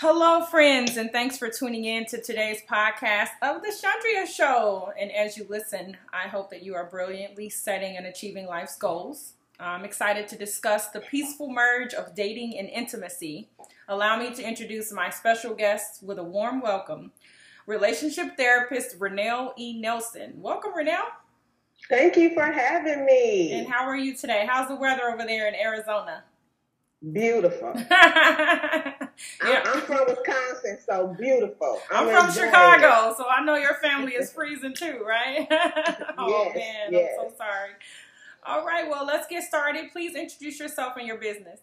Hello, friends, and thanks for tuning in to today's podcast of the Chandria Show. And as you listen, I hope that you are brilliantly setting and achieving life's goals. I'm excited to discuss the peaceful merge of dating and intimacy. Allow me to introduce my special guest with a warm welcome, relationship therapist Renelle E. Nelson. Welcome, Renelle. Thank you for having me. And how are you today? How's the weather over there in Arizona? Beautiful. yeah. I'm from Wisconsin, so beautiful. I'm, I'm from Chicago, it. so I know your family is freezing too, right? oh yes, man, yes. I'm so sorry. All right, well, let's get started. Please introduce yourself and your business.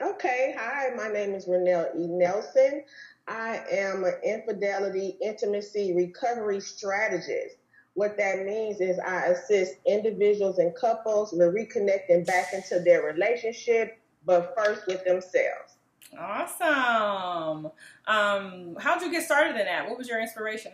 okay, hi, my name is Renelle E. Nelson. I am an infidelity intimacy recovery strategist. What that means is I assist individuals and couples with reconnecting back into their relationship but first with themselves. Awesome. Um, how'd you get started in that? What was your inspiration?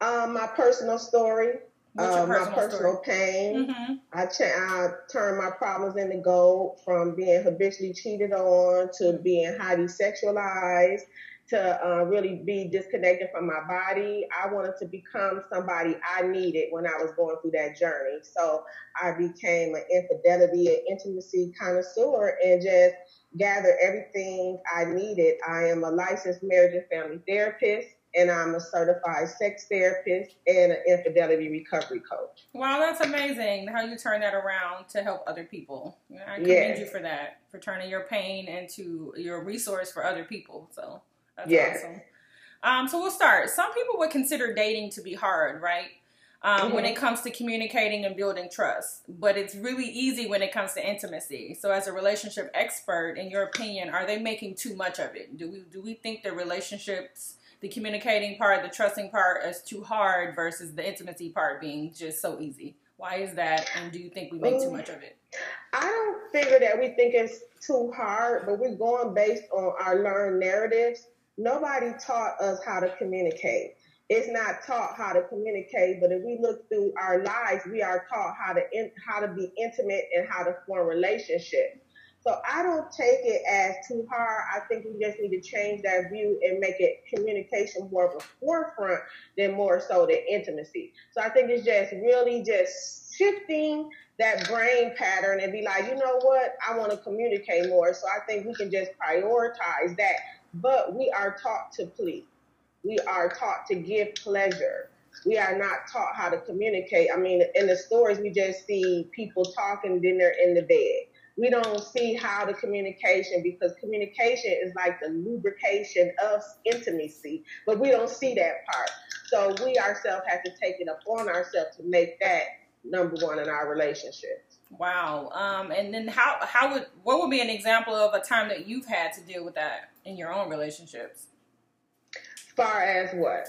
Um, my personal story. Uh, personal my personal story? pain. Mm-hmm. I, ch- I turned my problems into gold from being habitually cheated on to being highly sexualized to uh, really be disconnected from my body. I wanted to become somebody I needed when I was going through that journey. So I became an infidelity and intimacy connoisseur and just gathered everything I needed. I am a licensed marriage and family therapist. And I'm a certified sex therapist and an infidelity recovery coach. Wow, that's amazing how you turn that around to help other people. I commend Yes. you for that, for turning your pain into your resource for other people. So that's Yes. awesome. Um, so we'll start. Some people would consider dating to be hard, right? Um, When Mhm. it comes to communicating and building trust, but it's really easy when it comes to intimacy. So, as a relationship expert, in your opinion, are they making too much of it? Do we do we think the relationships, the communicating part, the trusting part, is too hard versus the intimacy part being just so easy? Why is that? And do you think we make too much of it? I don't figure that we think it's too hard, but we're going based on our learned narratives. Nobody taught us how to communicate. It's not taught how to communicate, but if we look through our lives, we are taught how to in, how to be intimate and how to form relationships. So I don't take it as too hard. I think we just need to change that view and make it communication more of a forefront than more so the intimacy. So I think it's just really just shifting that brain pattern and be like, you know what, I want to communicate more. So I think we can just prioritize that. But we are taught to please. We are taught to give pleasure. We are not taught how to communicate. I mean, in the stories, we just see people talking, then they're in the bed. We don't see how the communication, because communication is like the lubrication of intimacy, but we don't see that part. So we ourselves have to take it upon ourselves to make that number one in our relationships. Wow. Um, and then how how would what would be an example of a time that you've had to deal with that in your own relationships? As far as what?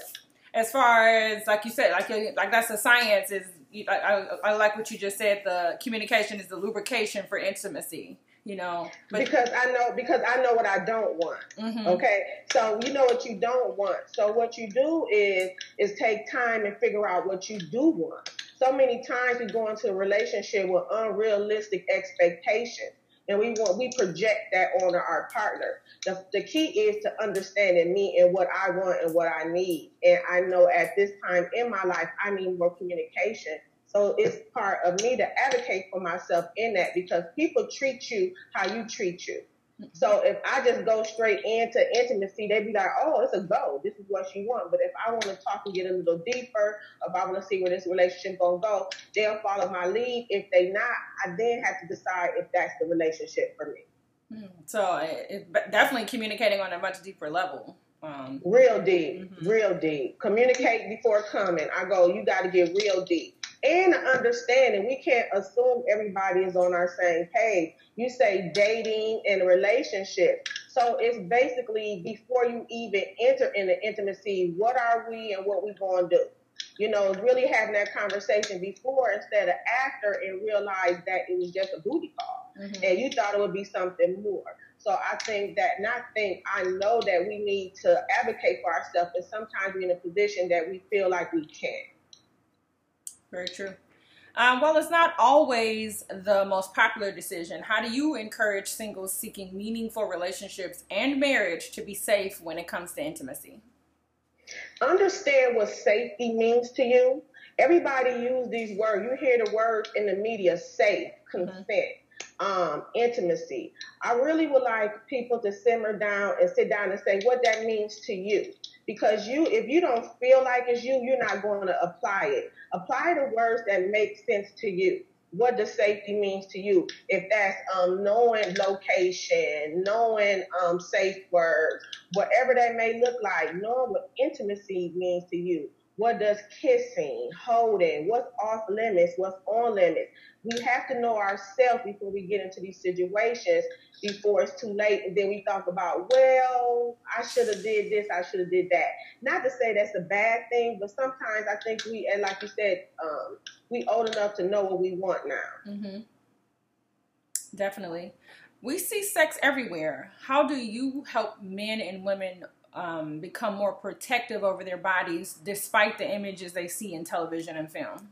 As far as like you said, like you- like that's the science is. you- I, I, I like what you just said. The communication is the lubrication for intimacy. You know, but Because I know because I know what I don't want. mhm. Okay, so you know what you don't want. So what you do is is take time and figure out what you do want. So many times we go into a relationship with unrealistic expectations, and we want we project that on our partner. The, the key is to understanding me and what I want and what I need. And I know at this time in my life I need more communication. So it's part of me to advocate for myself in that because people treat you how you treat you. So if I just go straight into intimacy, they'd be like, "Oh, it's a go. This is what you want." But if I want to talk and get a little deeper, if I want to see where this relationship gonna go, they'll follow my lead. If they not, I then have to decide if that's the relationship for me. Mhm. So it, it, definitely communicating on a much deeper level. Um, Real deep, Mhm. real deep. Communicate before coming. I go, you got to get real deep. And understanding, we can't assume everybody is on our same page. You say dating and relationship. So it's basically before you even enter into intimacy, what are we and what we going to do? You know, really having that conversation before instead of after and realize that it was just a booty call mhm. and you thought it would be something more. So I think that not think I know that we need to advocate for ourselves, and sometimes we're in a position that we feel like we can't. Very true. Um, well, it's not always the most popular decision. How do you encourage singles seeking meaningful relationships and marriage to be safe when it comes to intimacy? Understand what safety means to you. Everybody use these words. You hear the words in the media: safe, consent. Mm-hmm um, intimacy. I really would like people to simmer down and sit down and say what that means to you. Because you, if you don't feel like it's you, you're not going to apply it. Apply the words that make sense to you. What does safety means to you? If that's um, knowing location, knowing um, safe words, whatever that may look like, knowing what intimacy means to you. What does kissing, holding, what's off limits, what's on limits? We have to know ourselves before we get into these situations before it's too late. And then we talk about, well, I should have did this, I should have did that. Not to say that's a bad thing, but sometimes I think we, and like you said, um, we old enough to know what we want now. Mm-hmm. Definitely. We see sex everywhere. How do you help men and women um, become more protective over their bodies despite the images they see in television and film?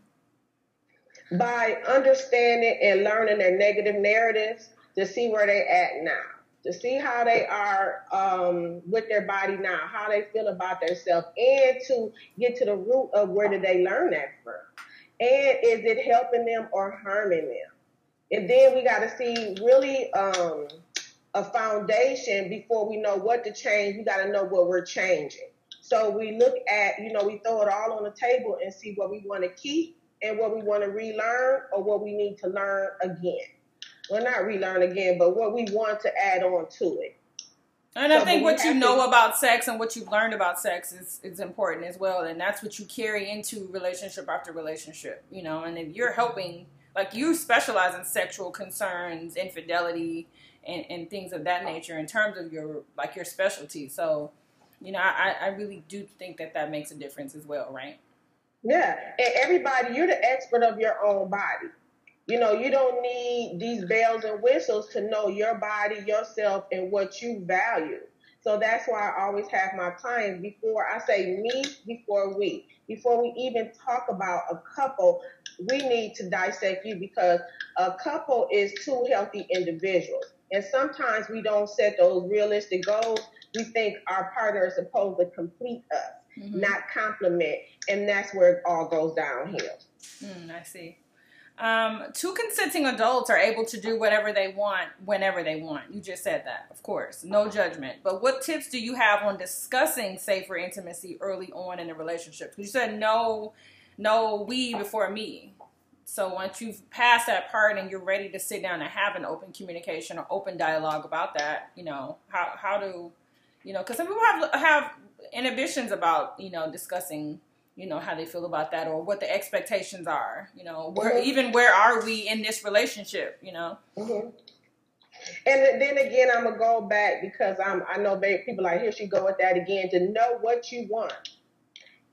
By understanding and learning their negative narratives to see where they're at now, to see how they are um, with their body now, how they feel about themselves, and to get to the root of where did they learn that from. And is it helping them or harming them? And then we got to see really um, a foundation before we know what to change. We got to know what we're changing. So we look at, you know, we throw it all on the table and see what we want to keep and what we want to relearn or what we need to learn again. Well, not relearn again, but what we want to add on to it. And so, I think what you know to, about sex and what you've learned about sex is, is important as well. And that's what you carry into relationship after relationship, you know. And if you're helping, like you specialize in sexual concerns, infidelity, and, and things of that nature in terms of your like your specialty. So, you know, I, I really do think that that makes a difference as well, right? Yeah, and everybody, you're the expert of your own body. You know, you don't need these bells and whistles to know your body, yourself, and what you value. So that's why I always have my clients before I say me, before we. Before we even talk about a couple, we need to dissect you because a couple is two healthy individuals. And sometimes we don't set those realistic goals. We think our partner is supposed to complete us, mm-hmm. not complement. And that's where it all goes downhill. Mm, I see. Um, two consenting adults are able to do whatever they want whenever they want. You just said that, of course, no judgment. But what tips do you have on discussing safer intimacy early on in a relationship? You said no, no we before me. So once you've passed that part and you're ready to sit down and have an open communication or open dialogue about that, you know, how how do you know, because some people have have inhibitions about you know discussing you know how they feel about that or what the expectations are you know where mm-hmm. even where are we in this relationship you know mm-hmm. and then again i'm gonna go back because i'm i know people like here she go with that again to know what you want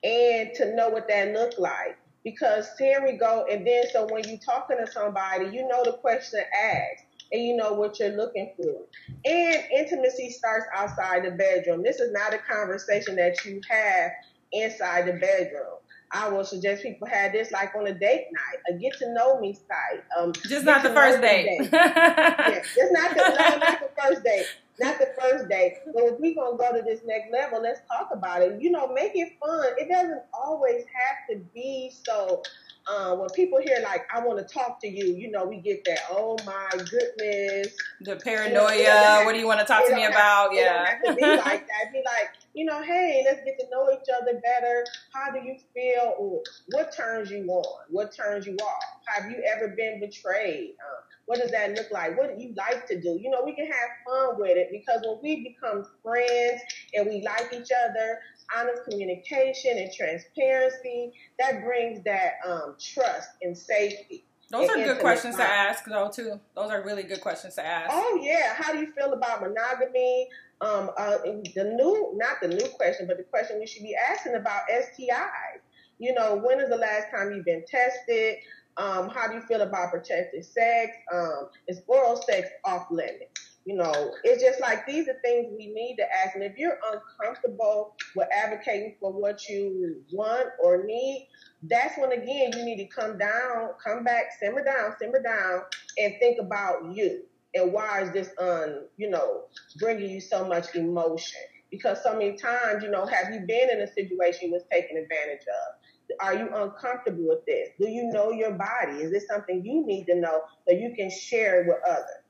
and to know what that look like because here we go. And then, so when you're talking to somebody, you know the question asked and you know what you're looking for. And intimacy starts outside the bedroom. This is not a conversation that you have inside the bedroom. I will suggest people have this like on a date night, a get to know me site. Um, just not the first date. date. yeah, just not the no, not the first date not the first day. But if we're gonna go to this next level, let's talk about it. You know, make it fun. It doesn't always have to be so. Uh, when people hear like "I want to talk to you," you know, we get that. Oh my goodness, the paranoia. You know, what do you want to talk to me have, about? Yeah, it be like that. Be like, you know, hey, let's get to know each other better. How do you feel? Or what turns you on? What turns you off? Have you ever been betrayed? Um, what does that look like? What do you like to do? You know, we can have fun with it because when we become friends and we like each other, honest communication and transparency, that brings that um, trust and safety. Those are good questions to ask, though, too. Those are really good questions to ask. Oh yeah, how do you feel about monogamy? Um, uh, the new, not the new question, but the question we should be asking about STIs. You know, when is the last time you've been tested? Um, how do you feel about protected sex? Um, is oral sex off limits? You know, it's just like these are things we need to ask. And if you're uncomfortable with advocating for what you want or need, that's when again you need to come down, come back, simmer down, simmer down, and think about you and why is this un, you know, bringing you so much emotion? Because so many times, you know, have you been in a situation you was taken advantage of? Are you uncomfortable with this? Do you know your body? Is this something you need to know so you can share with others?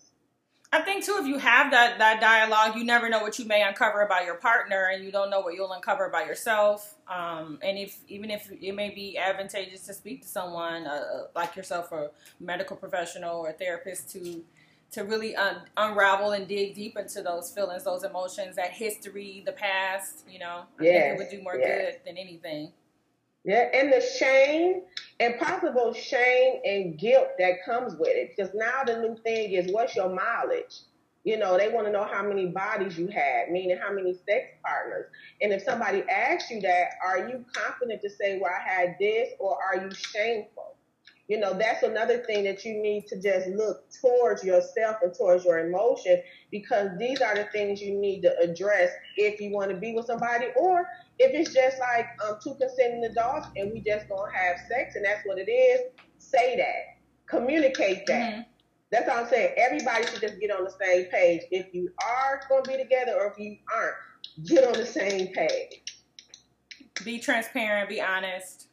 I think too, if you have that that dialogue, you never know what you may uncover about your partner, and you don't know what you'll uncover about yourself. Um, and if even if it may be advantageous to speak to someone uh, like yourself, or medical professional or a therapist, to to really un- unravel and dig deep into those feelings, those emotions, that history, the past. You know, I yes, think it would do more yes. good than anything. Yeah, and the shame and possible shame and guilt that comes with it. Because now the new thing is what's your mileage? You know, they want to know how many bodies you had, meaning how many sex partners. And if somebody asks you that, are you confident to say, well, I had this, or are you shameful? You know, that's another thing that you need to just look towards yourself and towards your emotions because these are the things you need to address if you want to be with somebody or if it's just like um, two consenting adults and we just gonna have sex and that's what it is, say that. Communicate that. Mm-hmm. That's all I'm saying. Everybody should just get on the same page. If you are gonna be together or if you aren't, get on the same page. Be transparent, be honest.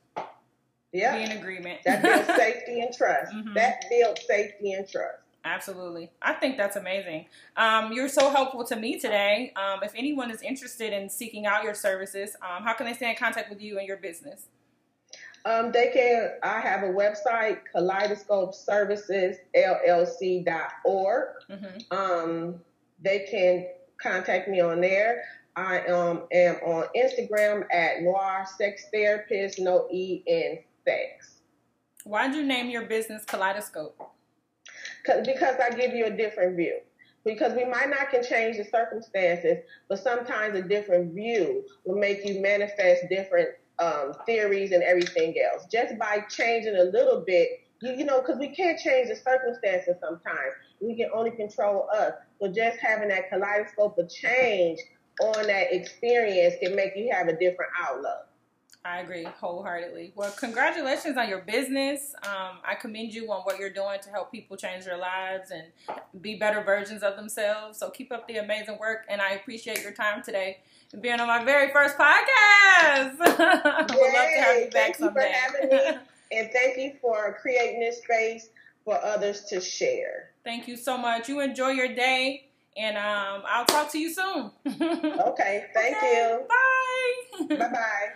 Yeah. Be in agreement. That builds safety and trust. Mm-hmm. That builds safety and trust. Absolutely. I think that's amazing. Um, you're so helpful to me today. Um, if anyone is interested in seeking out your services, um, how can they stay in contact with you and your business? Um, they can, I have a website, kaleidoscope services, LLC.org. Mm-hmm. Um, they can contact me on there. I um, am on Instagram at Noir Sex Therapist, no E in sex. Why'd you name your business Kaleidoscope? Because I give you a different view. Because we might not can change the circumstances, but sometimes a different view will make you manifest different um, theories and everything else. Just by changing a little bit, you, you know, because we can't change the circumstances sometimes. We can only control us. So just having that kaleidoscope of change on that experience can make you have a different outlook. I agree wholeheartedly. Well, congratulations on your business. Um, I commend you on what you're doing to help people change their lives and be better versions of themselves. So keep up the amazing work, and I appreciate your time today and being on my very first podcast. Would love to have you back thank someday. You for having me, and thank you for creating this space for others to share. Thank you so much. You enjoy your day. And um, I'll talk to you soon. okay, thank okay, you. Bye. Bye bye.